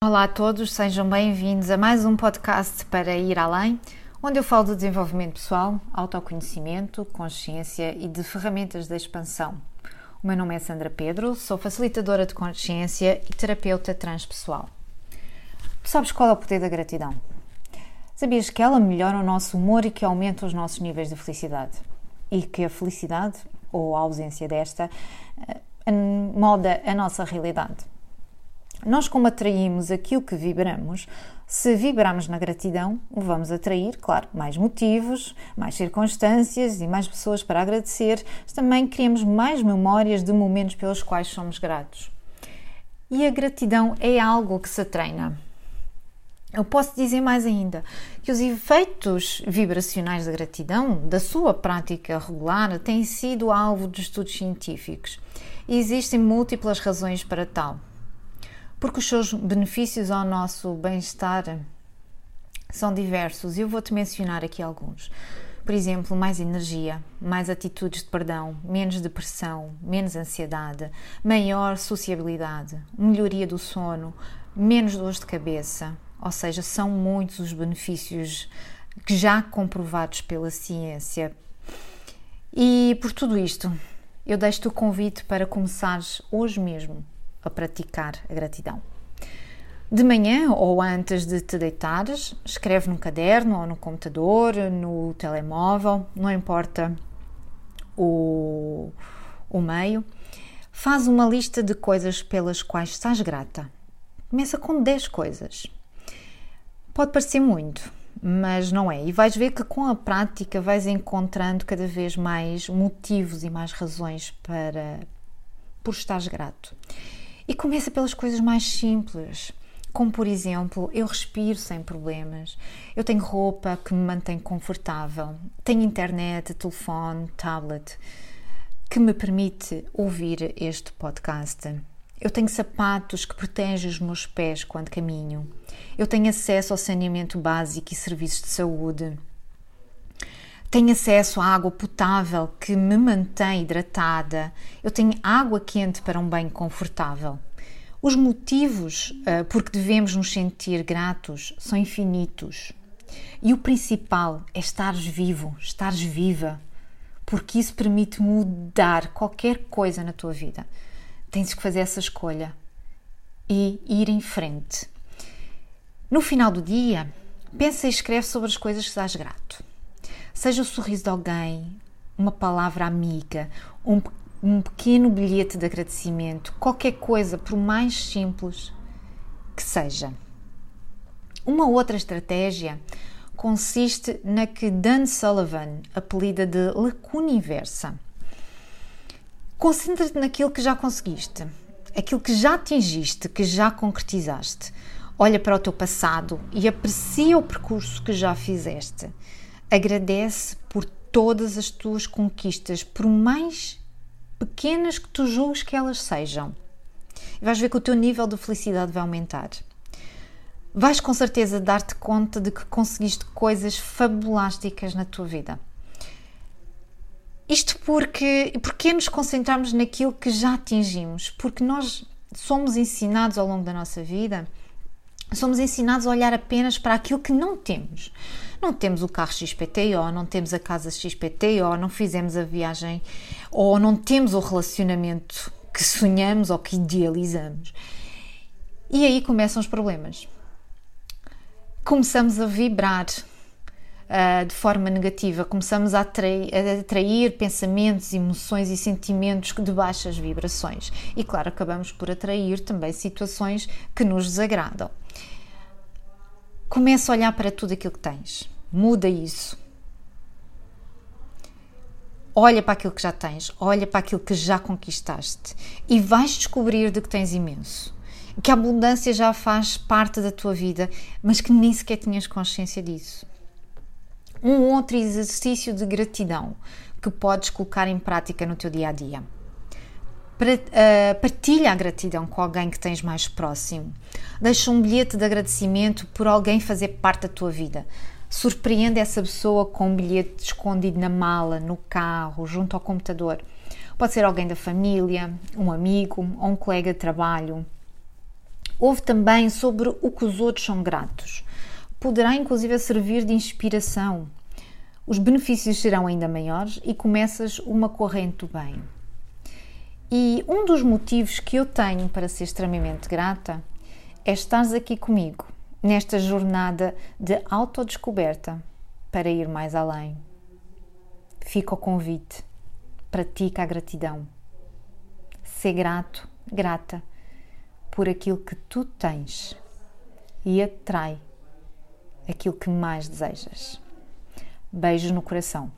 Olá a todos, sejam bem-vindos a mais um podcast para ir além, onde eu falo de desenvolvimento pessoal, autoconhecimento, consciência e de ferramentas de expansão. O meu nome é Sandra Pedro, sou facilitadora de consciência e terapeuta transpessoal. Tu sabes qual é o poder da gratidão? Sabias que ela melhora o nosso humor e que aumenta os nossos níveis de felicidade? E que a felicidade, ou a ausência desta, eh, moda a nossa realidade? Nós, como atraímos aquilo que vibramos, se vibramos na gratidão, vamos atrair, claro, mais motivos, mais circunstâncias e mais pessoas para agradecer. Também criamos mais memórias de momentos pelos quais somos gratos. E a gratidão é algo que se treina. Eu posso dizer mais ainda que os efeitos vibracionais da gratidão, da sua prática regular, têm sido alvo de estudos científicos. E existem múltiplas razões para tal porque os seus benefícios ao nosso bem-estar são diversos e eu vou-te mencionar aqui alguns. Por exemplo, mais energia, mais atitudes de perdão, menos depressão, menos ansiedade, maior sociabilidade, melhoria do sono, menos dores de cabeça. Ou seja, são muitos os benefícios que já comprovados pela ciência. E por tudo isto, eu deixo-te o convite para começares hoje mesmo a praticar a gratidão. De manhã ou antes de te deitares, escreve num caderno ou no computador, no telemóvel, não importa o, o meio. Faz uma lista de coisas pelas quais estás grata. Começa com 10 coisas. Pode parecer muito, mas não é. E vais ver que com a prática vais encontrando cada vez mais motivos e mais razões para por estares grato. E começa pelas coisas mais simples, como por exemplo, eu respiro sem problemas, eu tenho roupa que me mantém confortável, tenho internet, telefone, tablet que me permite ouvir este podcast. Eu tenho sapatos que protegem os meus pés quando caminho. Eu tenho acesso ao saneamento básico e serviços de saúde. Tenho acesso à água potável que me mantém hidratada. Eu tenho água quente para um banho confortável. Os motivos uh, por que devemos nos sentir gratos são infinitos. E o principal é estares vivo, estares viva, porque isso permite mudar qualquer coisa na tua vida. Tens que fazer essa escolha e ir em frente. No final do dia, pensa e escreve sobre as coisas que estás grato. Seja o sorriso de alguém, uma palavra amiga, um, um pequeno bilhete de agradecimento, qualquer coisa, por mais simples que seja. Uma outra estratégia consiste na que Dan Sullivan apelida de lacuna inversa. Concentra-te naquilo que já conseguiste, aquilo que já atingiste, que já concretizaste. Olha para o teu passado e aprecia o percurso que já fizeste. Agradece por todas as tuas conquistas, por mais pequenas que tu julgues que elas sejam. E vais ver que o teu nível de felicidade vai aumentar. Vais com certeza dar-te conta de que conseguiste coisas fabulásticas na tua vida. Isto porque, porque nos concentramos naquilo que já atingimos? Porque nós somos ensinados ao longo da nossa vida, somos ensinados a olhar apenas para aquilo que não temos não temos o carro XPTO, não temos a casa XPTO, não fizemos a viagem ou não temos o relacionamento que sonhamos ou que idealizamos. E aí começam os problemas. Começamos a vibrar uh, de forma negativa, começamos a atrair, a atrair pensamentos, emoções e sentimentos de baixas vibrações. E, claro, acabamos por atrair também situações que nos desagradam. Começa a olhar para tudo aquilo que tens. Muda isso. Olha para aquilo que já tens, olha para aquilo que já conquistaste e vais descobrir de que tens imenso. Que a abundância já faz parte da tua vida, mas que nem sequer tinhas consciência disso. Um outro exercício de gratidão que podes colocar em prática no teu dia a dia partilha a gratidão com alguém que tens mais próximo. Deixa um bilhete de agradecimento por alguém fazer parte da tua vida. Surpreende essa pessoa com um bilhete escondido na mala, no carro, junto ao computador. Pode ser alguém da família, um amigo ou um colega de trabalho. Ouve também sobre o que os outros são gratos. Poderá inclusive servir de inspiração. Os benefícios serão ainda maiores e começas uma corrente do bem. E um dos motivos que eu tenho para ser extremamente grata é estares aqui comigo nesta jornada de autodescoberta para ir mais além. Fica o convite. Pratica a gratidão. Ser grato, grata por aquilo que tu tens e atrai aquilo que mais desejas. Beijos no coração.